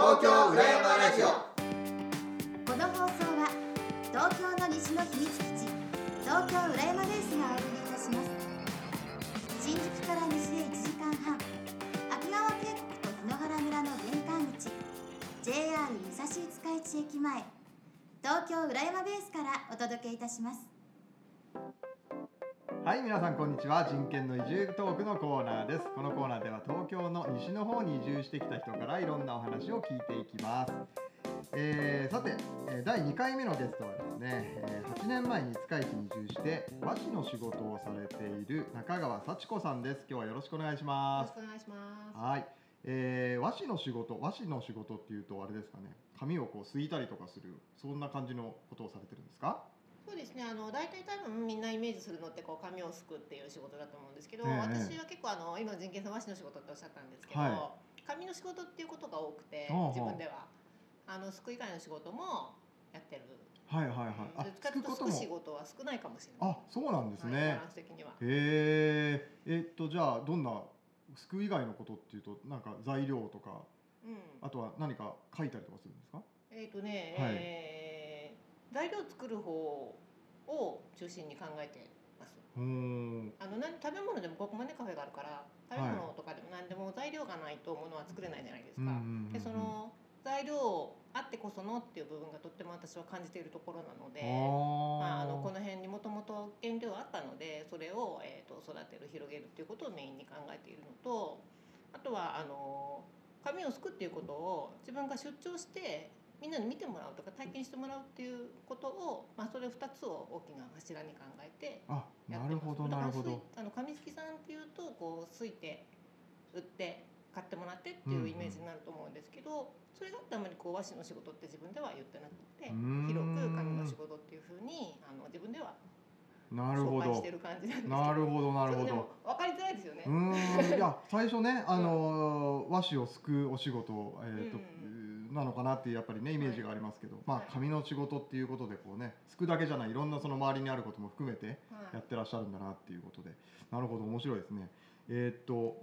東京浦山ラジオ。この放送は東京の西の秘密基地東京浦山ベースがお送りいたします。新宿から西へ1時間半秋川渓谷と檜原村の玄関口 JR 武蔵五日市駅前東京浦山ベースからお届けいたします。はい皆さんこんにちは。人権の移住トークのコーナーです。このコーナーでは東京の西の方に移住してきた人からいろんなお話を聞いていきます、えーさてえー第2回目のゲストはですね、えー8年前に塚市に移住して和紙の仕事をされている中川幸子さんです。今日はよろしくお願いしよます。ろしくお願いします。はい、えー和紙の仕事和紙の仕事っていうとあれですかね。紙をこうすいたりとかするそんな感じのことをされてるんですか？そうですね。あの大体多分みんなイメージするのってこう紙をすくっていう仕事だと思うんですけど、ええ。私は結構あの今人権さん和紙の仕事っておっしゃったんですけど、は紙の仕事っていうことが多くて自分では。あのすく以外の仕事もやってる。はいはいはい。っちかというとすく仕事は少ないかもしれない。あそうなんですね、はいバランス的には。へえ。えっとじゃあどんなすく以外のことっていうとなんか材料とかうん。あとは何か書いたりとかするんですか？えっ、とね、はい。えー材料を作る方を中心に考えてます。うーんあの何食べ物でもここマネカフェがあるから食べ物とかでも何でも材料がないとものは作れないじゃないですか。でその材料あってこそのっていう部分がとっても私は感じているところなので。まあ、あのこの辺にもともと原料あったのでそれを、えー、と育てる広げるっていうことをメインに考えているのとあとはあの紙をすくっていうことを自分が出張してみんなに見てもらうとか体験してもらうっていうことを、まあ、それ2つを大きな柱に考えてあなるほどなるほど。あの紙すきさんっていうとこうすいて売って買ってもらってっていうイメージになると思うんですけど、それだってあまりこう和紙の仕事って自分では言ってなくてうーん。広く紙の仕事っていうふうにあの自分ではなるほど。紹介してる感じなんですけどなるほどなるほど。分かりづらいですよね。う。ーん。いや最初ねあの和紙をすくお仕事えっ、と、うなのかなっていうやっぱりねイメージがありますけど、まはい。あ紙の仕事っていうことでこうねすくだけじゃないいろんなその周りにあることも含めてはい。やってらっしゃるんだなっていうことで。なるほど面白いですね。えーっと、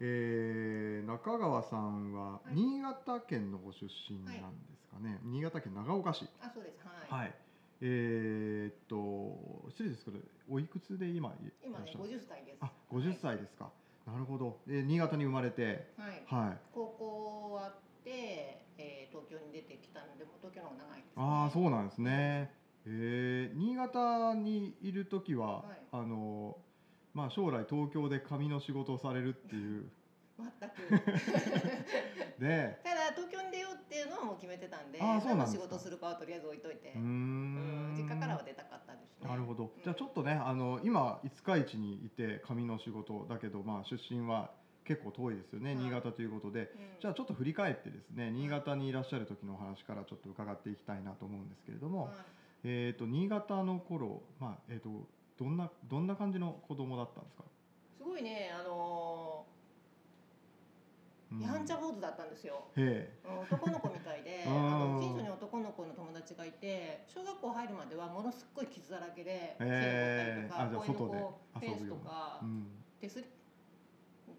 えー中川さんははい。新潟県のご出身なんですかね、新潟県長岡市。あそうです。はい。はい、えーっと失礼です。けどおいくつで今い今ねらっしゃる？50歳です。あ50歳ですか、なるほど、えー新潟に生まれて。はい。はい。高校終わって、えー、東京に出てきたのでもう東京の方が長いです、ね。ああそうなんですね。えー、新潟にいる時は、はいあのまあ将来東京で紙の仕事をされるっていう全く。で、ただ東京に出ようっていうのはもう決めてたんで、あーそうなん仕事するかはとりあえず置いといて。うんん実家からは出たかったですね。なるほど。じゃあちょっと。とねあの今五日市にいて紙の仕事だけどまあ出身は結構遠いですよね、はい新潟ということで。うんじゃあちょっと振り返ってですね新潟にいらっしゃる時のお話からちょっと伺っていきたいなと思うんですけれども、はいえっ、と新潟の頃まあえっ、とどんなどんな感じの子供だったんですか？すごいねあのうんー、やんちゃ坊主だったんですよ。男の子みたいで うんあの近所に男の子の友達がいて小学校入るまではものすっごい傷だらけで木へー登ったりとかあじゃあ公園のこう外でフェンスとかえ。うん。手すりみ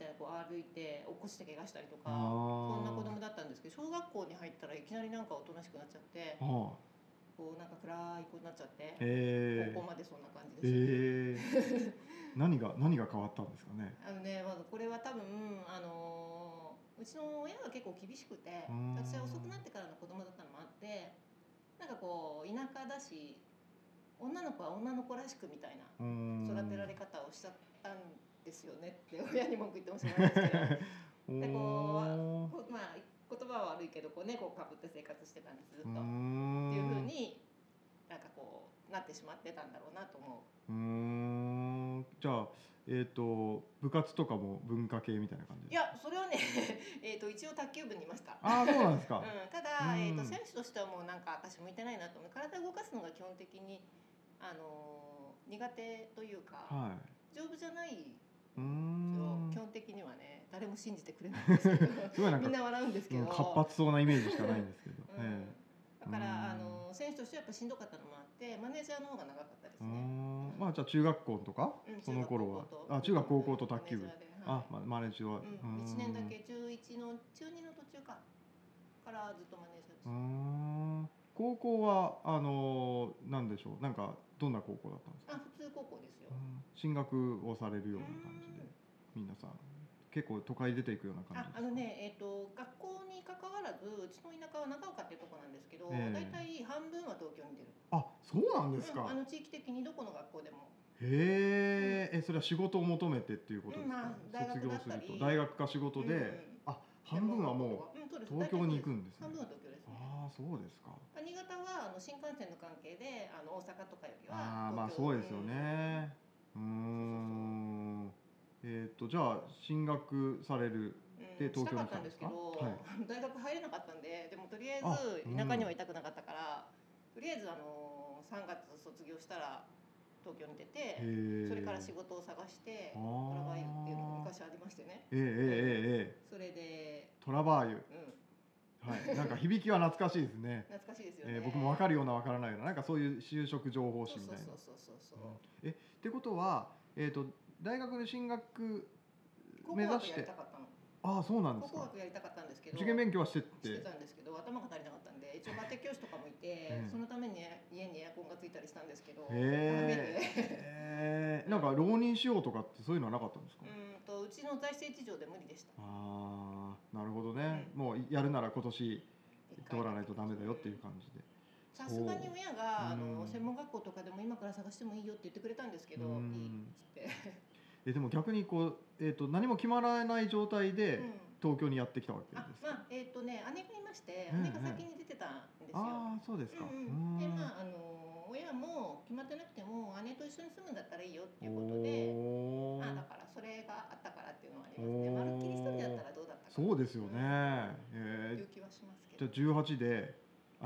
たいなこう歩いて起こして怪我したりとかあーそんな子供だったんですけど小学校に入ったらいきなりなんかおとなしくなっちゃってはこうなんか暗い子になっちゃって高校え。までそんな感じでした。へえ。何が何が変わったんですかね？あのね、まずこれは多分あのーうちの親が結構厳しくてうん私は遅くなってからの子供だったのもあってなんかこう田舎だし女の子は女の子らしくみたいな育てられ方をしちゃったんですよね。って親に文句言ってもしょうがないですけど。おでこうまあ言葉は悪いけどこう猫をかぶって生活してたんですずっと。ってんいうふうになんかこうなってしまってたんだろうなと思う。うーん。じゃあえっ、と部活とかも文化系みたいな感じいやそれはね えーと一応卓球部にいました。ああそうなんですか、うん、ただ、うん。えー、と選手としてはもうなんか私向いてないなと思う。体を動かすのが基本的に、あのー苦手というか、はい。丈夫じゃないうん。基本的にはね誰も信じてくれないんですけどすごいなんかみんな笑うんですけど、うん活発そうなイメージしかないんですけど、うん。えだから、あうん。のー選手としてはやっぱしんどかったのもあってマネージャーの方が長かったですね。ん。まあじゃあ中学校とか、うんその頃は。中学高校とあ中学高校と卓球部。マネージャーではい。あ、ま、マネージは、うん、1年だけ中1の中2の途中か。からはずっとマネージャーですうーん高校はあのーなんでしょうなんかどんな高校だったんですか？あ普通高校ですよ。うん。進学をされるような感じで皆さん。結構都会出ていくような感じですか？ああのね、えー、と学校に関わらずうちの田舎は長岡っていうところなんですけど、ええ。大体半分は東京に出る。あそうなんですか？うんあの地域的にどこの学校でも。へええそれは仕事を求めてっていうことですか、うんまあ卒業すると大学か仕事で、うんあ半分はもう東京に行くんですね。半分は東ああそうですか。新潟はあの新幹線の関係であの大阪とかよりはああまあそうですよね。うーん。えっ、とじゃあ進学されるうんで東京にしたかったんですけど、はい。大学入れなかったんででもとりあえあずうん田舎にはいたくなかったから、とりあえずあの3月卒業したら東京に出てそれから仕事を探してトラバユっていうのが昔ありましてね。ええええええそれで、トラバーユ。うん、はい。なんか響きは懐かしいですね。懐かしいですよね、えー僕も分かるような分からないようななんかそういう就職情報誌みたいな。そうそうそうそうそう。えってことは、えー、と大学で進学目指してああそうなんですか。考古学やりたかったんですけど受験勉強はしてっしててたんですけど頭が足りなかった一応家庭教師とかもいて、ええそのために家にエアコンがついたりしたんですけど、へええー。なんか浪人しようとかってそういうのはなかったんですか、うんとうちの財政事情で無理でした。ああなるほどね、うもうやるなら今年通らないとダメだよっていう感じで。さすがに親があうん。の専門学校とかでも今から探してもいいよって言ってくれたんですけど、うん。いいっつって、えでも逆にこう、えー、と何も決まらない状態でうん東京にやってきたわけですまあえっ、とね姉がいましてええ姉が先に出てたんですよ、ああそうですか、うんうん、うーん。でまああの親も決まってなくても姉と一緒に住むんだったらいいよっていうことでまあだからそれがあったからっていうのはありますね。まるっきり一人だったらどうだったかなそうですよね、うんえいう気はしますー、じけど。ゃあ18で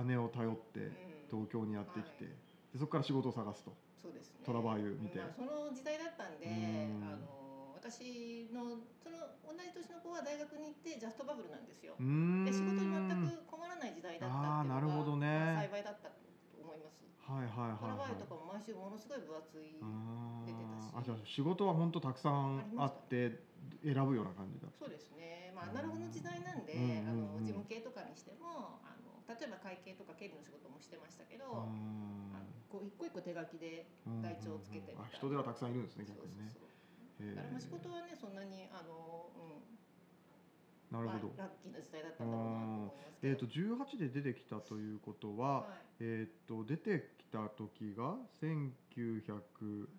姉を頼ってうん。東京にやってきて、はい。でそこから仕事を探すと。そうですね。トラバーユ見て。まあ、その時代だったんでうん。あの私のその同じ年の子は大学に行ってジャストバブルなんですよ。で仕事に全く困らない時代だったっていうのがあーなるほどね。まあ幸いだったと思います。はいはいはいトラバはいーユとかも毎週ものすごい分厚いあ出てたし。ーあじゃあ仕事は本当たくさんあって選ぶような感じだ。そうですね。まあアナログの時代なんで、うんうんうん。あの事務系とかにしてもあの例えば会計とか経理の仕事もしてましたけど、ああのこう一個一個手書きでー台帳をつけてみたいな。あ人手はたくさんいるんですねそうそう逆にねそう。へーだからまあ仕事はねそんなにあの、うん、なるほど、まあラッキーな時代だったんだろうなと思います。えっ、と18で出てきたということは、はい、えっ、と出てきた時が1985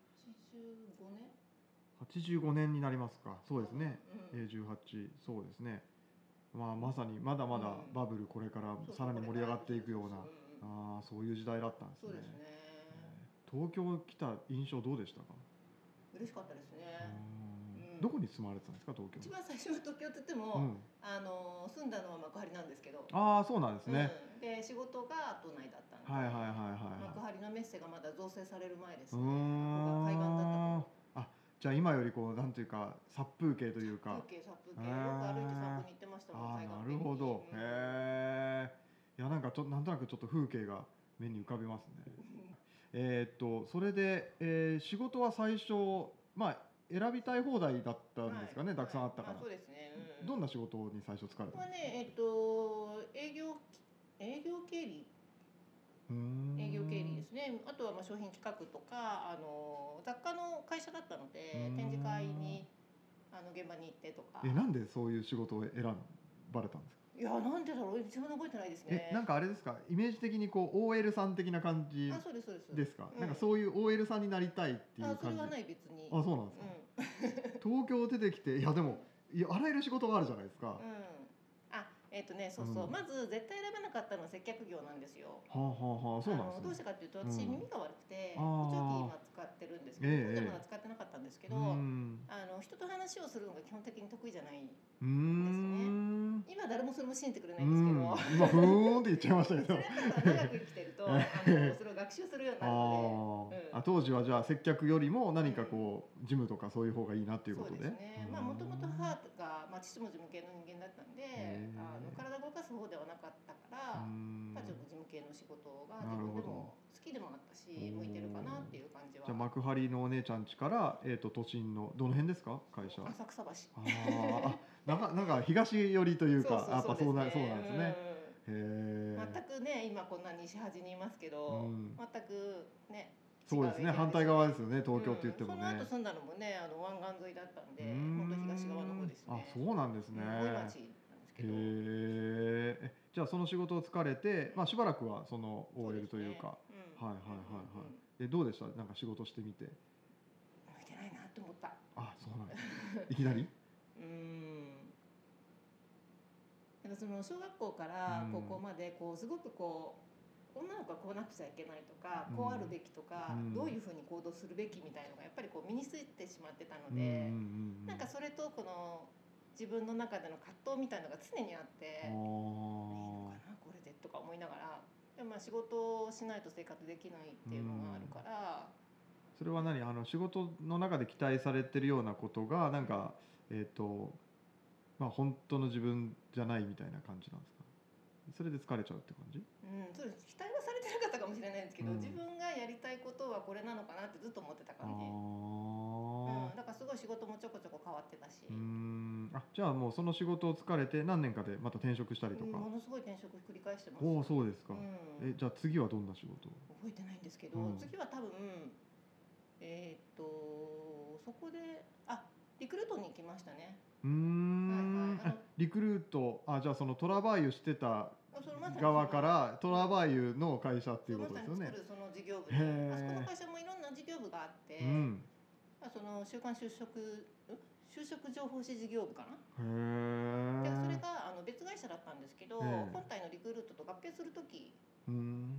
85年？年になりますか。そうですね、うんえー18そうですね。まあまさにまだまだうん。バブルこれからさらに盛り上がっていくようなそうんああそういう時代だったんですね。そうですね。東京来た印象どうでしたか、嬉しかったですね。どこに住まれてたんですか東京？一番最初の東京って言っても、うん、あの住んだのは幕張なんですけど。ああそうなんですね、うん、で仕事が都内だったんで、はいはいはいはい幕はい。張のメッセがまだ造成される前ですね。ここが海岸だったあじゃあ今よりこうなんていうか殺風景というか。風景殺風景。よく歩いて散歩に行ってましたもん海岸辺に。るほど、うん。へえいやなんかちょなんとなくちょっと風景が目に浮かびますねえーっとそれで、えー仕事は最初まあ選びたい放題だったんですかね、はい。たくさんあったから、はい。まそうですね、うん、どんな仕事に最初疲れたんですかねえっと営業営業経理。営業経理ですね。あとはまあ商品企画とかあの雑貨の会社だったのでうん。展示会にあの現場に行ってとか。えなんでそういう仕事を選ばれたんですか？いやなんでだろう。自分で覚えてないですね。えなんかあれですか？イメージ的にこう OL さん的な感じあそうですそうです。ですか、うん。なんかそういう OL さんになりたいっていう感じ。あそれはない別に。あそうなんですか、東京出てきていやでもいやあらゆる仕事があるじゃないですか、はうん、うん、あえっ、とねそうそう、うん。まず絶対選べなかったのは接客業なんですよ。あはあはあそうなんあのどうしですねたかっていうと私うん。耳が悪くて補聴器今使ってるんですけど、ええ当時まだ使ってなかったんですけど、うん。あの人と話をするのが基本的に得意じゃない。うーん今誰もそれも信じてくれうないんですけん。ど。今ふーんって言っちゃいましたけそど長く生きてるとあのそれを学習するようになるあので。ー、うん。あ当時はじゃあ接客よりも何かこう、ジムとかそういう方がいいなっていうことで。そうですね。まあもともと母がまあ父も事務系の人間だったんであの体動かす方ではなかったから、うん。まあちょっと事務系の仕事が自分でも好きでもあったし、向いてるかなっていう感じは。じゃあ幕張のお姉ちゃん家から、えー、と都心のどの辺ですか？会社。浅草橋。あなんかなんか東寄りというかやっぱそうなそうなんですね。へ今こんな西端にいますけど、うん。全くねそうですね。反対側ですよね東京って言ってもうん。そのね後住んだのもねあの湾岸沿いだったんで本当東側の方ですね。あそうなんですね。へど。ええじゃあその仕事を疲れて、まあ、しばらくはその OL というかはいはいはいはい。えどうでした？なんか仕事してみて。向いてないなと思った。あそうなんですねいきなり？うん。なんかその小学校からうん。高校までこうすごくこう女の子はこうなくちゃいけないとか、うん。こうあるべきとか、うん。どういうふうに行動するべきみたいのがやっぱりこう身についてしまってたのうんで、うんうん。なんかそれとこの自分の中での葛藤みたいのが常にあって、いいのあかなこれでとか思いながらでもまあ仕事をしないと生活できないっていうのがあるから、ーそれは何？あの仕事の中で期待されてるようなことがなんかえっ、とまあ本当の自分じゃないみたいな感じなんですか？それで疲れちゃうって感じ？うん、そうです。期待はされてなかったかもしれないんですけど、うん。自分がやりたいことはこれなのかなってずっと思ってた感じ。だからすごい仕事もちょこちょこ変わってたし、あじゃあもうその仕事を疲れて何年かでまた転職したりとか、うんものすごい転職繰り返してます。おおそうですか、うん。えじゃあ次はどんな仕事？覚えてないんですけど、うん。次は多分えーっとそこであリクルートに行きましたね。うーん、はいはい。リクルート。あじゃあそのトラバイユしてた側からトラバイユの会社っていうことですよね。その事業部あそこの会社もいろんな事業部があって、うん。まあその週刊就職ん？就職情報誌事業部かな？でそれがあの別会社だったんですけど、ええ。本体のリクルートと合併する時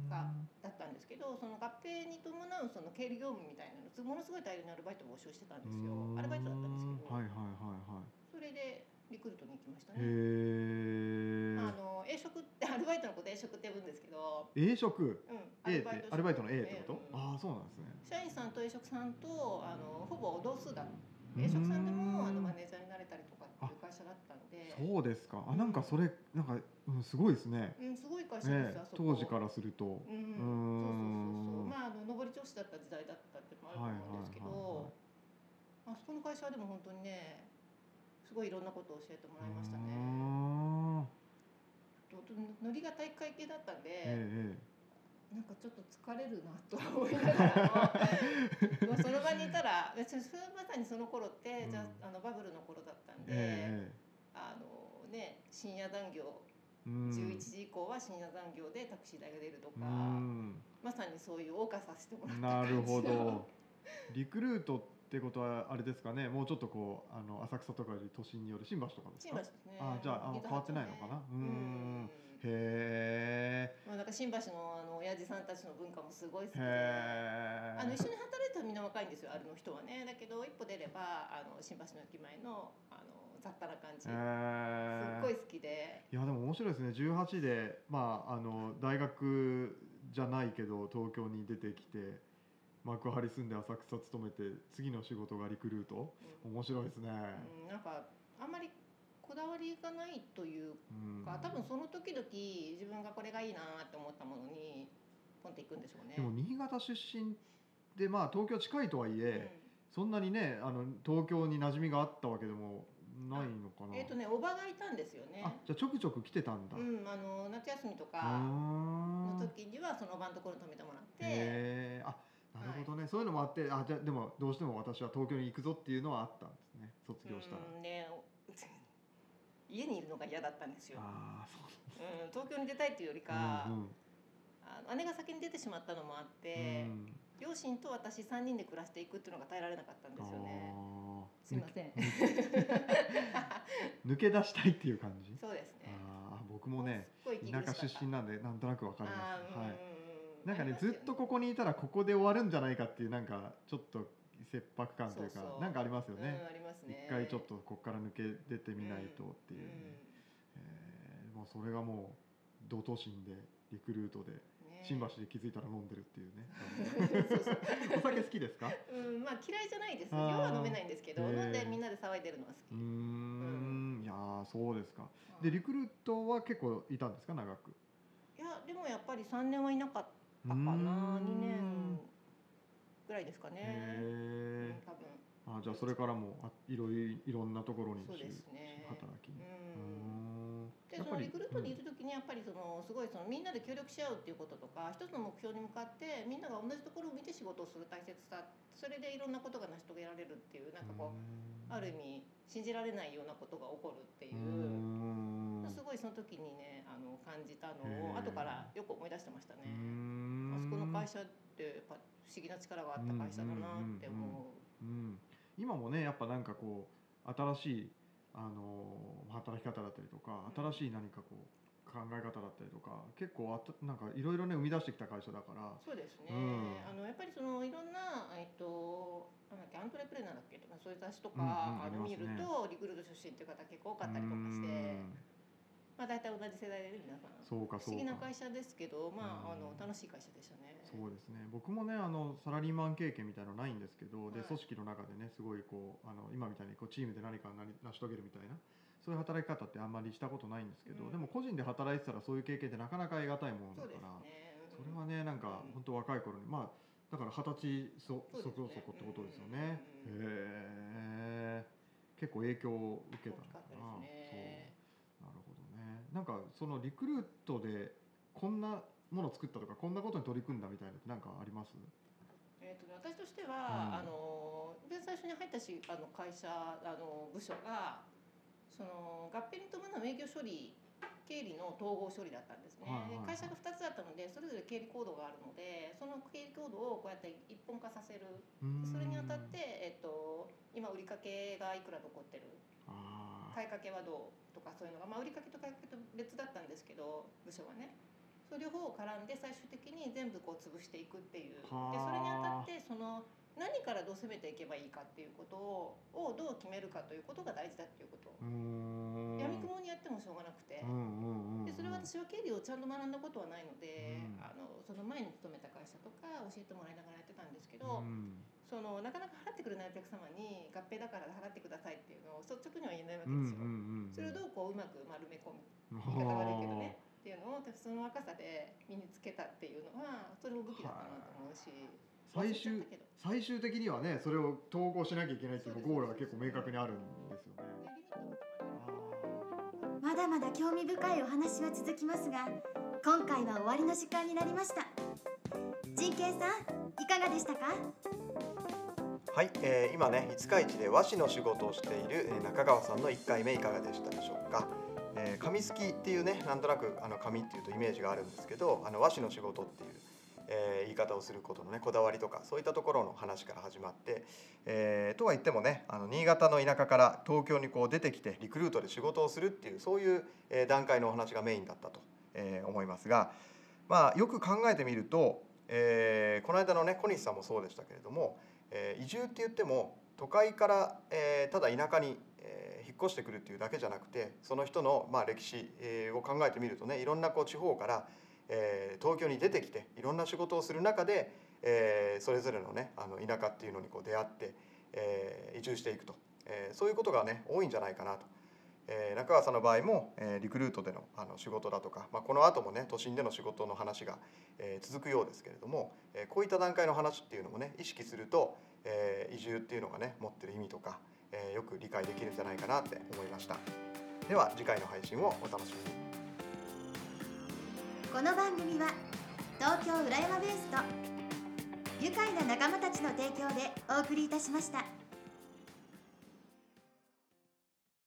がだったんですけどその合併に伴うその経理業務みたいなのものすごい大量にアルバイトを募集してたんですよ。アルバイトだったんですけど、はいはいはいはい。それでリクルートに行きましたへね。えあの職ってアルバイトのこと A 職って呼ぶんですけど、A 職うん、A ってアルバイトの A ってこと、うん。ああそうなんですね。社員さんと A 職さんとあのほぼ同数だ。A 職さんでもあのマネージャーになれたりとかっていう会社だったんで、そうですか。あなんかそれなんか、うん、すごいですね。うん、すごい会社です、ねあそこ。当時からすると。うん、うーそうそうそうそう。まああの上り調子だった時代だったっていうのもあると思うんですけど、あそこの会社はでも本当にねすごいいろんなことを教えてもらいましたね。ノリが体育会系だったんで、ーええなんかちょっと疲れるなと思いながらも もうその場にいたら別にそれまさにその頃って、うんじゃああのバブルの頃だったんで、ええあのね深夜残業えうん。11時以降は深夜残業でタクシー代が出るとか、うん。まさにそういう謳歌させてもらったなるほど。リクルートってことはあれですかね？もうちょっとこうあの浅草とかより都心による新橋とかですか？新橋ですね。あじゃああ変わってないのかな？八うーん。ねへうんまあなんか新橋のあの親父さんたちの文化もすごい好きえで。あの一緒に働いてたらみんな若いんですよあるの人はね。だけど一歩出ればあの新橋の駅前のあの雑多な感じ、すっごい好きで。いやでも面白いですね。18でまああの大学じゃないけど東京に出てきて幕張住んで浅草勤めて次の仕事がリクルート？面白いですね、うん、なんかあんまりこだわりがないといううん。か多分その時々自分がこれがいいなって思ったものにポンっていくんでしょうね。でも新潟出身でまあ東京近いとはいえ、そんなにねあの東京に馴染みがあったわけでもないのかな、うんえっ、とねおばがいたんですよね。あじゃあちょくちょく来てたんだ、うん、あの夏休みとうー。かのん時にはその場のところに泊めてもらって、へえあなるほどね、そういうのもあってあじゃあでもどうしても私は東京に行くぞっていうのはあったんですね。卒業したら、うんねお家にいるのが嫌だったんですよ。東京に出たいっていうよりか、うんうん。あの姉が先に出てしまったのもあって、うん。両親と私3人で暮らしていくっていうのが耐えられなかったんですよね。すいません。抜け出したいっていう感じ？そうですね。ああ僕もね田舎出身なんでなんとなくわかります。はいうんなんかね。ずっとここにいたらここで終わるんじゃないかっていうなんかちょっと切迫感というかそなんかありますよね。うん、あります一ね。回ちょっとここから抜け出てみないとっていうね、えーもうそれがもう同都心でリクルートでうんね。新橋で気づいたら飲んでるっていうね。そうそう。お酒好きですか？うん、まあ嫌いじゃないです。あー。量は飲めないんですけど、へー飲んでみんなで騒いでるのは好き。うーん。いやーそうですか。うん。でリクルートは結構いたんですか？長く。いやでもやっぱり3年はいなかったかうーん。な、2年ぐらいですかね。へうん多分。えあじゃあそれからもあいろいいろんなところにそうですね。働きううーん。んでそのリクルートにいる時にやっぱりそのすごいそのみんなで協力し合うっていうこととか一つの目標に向かってみんなが同じところを見て仕事をする大切さそれでいろんなことが成し遂げられるっていうなんかこうある意味信じられないようなことが起こるっていう。すごいその時にねあの感じたのを後からよく思い出してましたね。あそこの会社ってやっぱ不思議な力があった会社だなって思う。今もねやっぱなんかこう新しいあの働き方だったりとか新しい何かこう考え方だったりとか結構あなんかいろいろね生み出してきた会社だから。そうですね、うん、あのやっぱりそのいろんな、えっと、なんだっけアントレプレナーだっけとかそういう雑誌とか、うんうん、あの見ると、リクルート出身っていう方結構多かったりとかして。まあ、大体同じ世代で、ね、皆さん。そうかそう不思議な会社ですけど、まあ、あの楽しい会社でしたね。そうですね。僕もねあのサラリーマン経験みたいなのないんですけど、はい、で組織の中でねすごいこうあの今みたいにこうチームで何か成し遂げるみたいなそういう働き方ってあんまりしたことないんですけど、うん、でも個人で働いてたらそういう経験ってなかなか得難いものだからそ,、ね。うん、それはねなんか本当若い頃にまあだから二十歳そそこそこってことですよね。へえ結構影響を受けたのかな。なんかそのリクルートでこんなものを作ったとかこんなことに取り組んだみたいなって何かあります？えーと、私としては、うん、あの最初に入ったしあの会社あの部署がその合併に伴う営業処理経理の統合処理だったんですね、はいはいはい、会社が2つだったのでそれぞれ経理コードがあるのでその経理コードをこうやって一本化させる。それにあたって、えっと、今売掛がいくら残ってる。買いかけはどうとかそういうのが、まあ、売掛と買いかけと別だったんですけど部署はね。それ両方を絡んで最終的に全部こう潰していくっていう。でそれにあたってその何からどう攻めていけばいいかっていうことををどう決めるかということが大事だっていうことやみくもにやってもしょうがなくて、でそれは私は経理をちゃんと学んだことはないので、うん、あのその前に勤めた会社とか教えてもらいながらやってたんですけど、うん、そのなかなか払ってくれないお客様に合併だから払ってくださいっていうのを率直には言えないわけですよ。それをどうこううまく丸め込む言い方悪いけどねっていうのをその若さで身につけたっていうのはそれも武器だったなと思うし。最終最終的にはねそれを統合しなきゃいけないっていうゴールが結構明確にあるんですよね。まだまだ興味深いお話は続きますが今回は終わりの時間になりました。仁慶さんいかがでしたか？はい、えー、今ね五日市で和紙の仕事をしている中川さんの1回目いかがでしたでしょうか、えー、紙すきっていうねなんとなくあの紙っていうとイメージがあるんですけどあの和紙の仕事っていうえー、言い方をすることのねこだわりとかそういったところの話から始まって、えー、とは言ってもねあの新潟の田舎から東京にこう出てきてリクルートで仕事をするっていうそういう、段階のお話がメインだったと、えー、思いますが、まあ、よく考えてみると、えー、この間のね小西さんもそうでしたけれども、えー、移住って言っても都会から、えー、ただ田舎に、えー、引っ越してくるっていうだけじゃなくてその人の、まあ、歴史、えー、を考えてみるとねいろんなこう地方からえー、東京に出てきていろんな仕事をする中で、えー、それぞれのねあの田舎っていうのにこう出会って、えー、移住していくと、えー、そういうことがね多いんじゃないかなと。えー、中川さんの場合も、えー、リクルートでのあの仕事だとか、まあ、この後もね都心での仕事の話が、えー、続くようですけれども、えー、こういった段階の話っていうのもね意識すると、えー、移住っていうのがね持ってる意味とか、えー、よく理解できるんじゃないかなって思いました。では次回の配信をお楽しみに。この番組は東京浦山ベースと愉快な仲間たちの提供でお送りいたしました。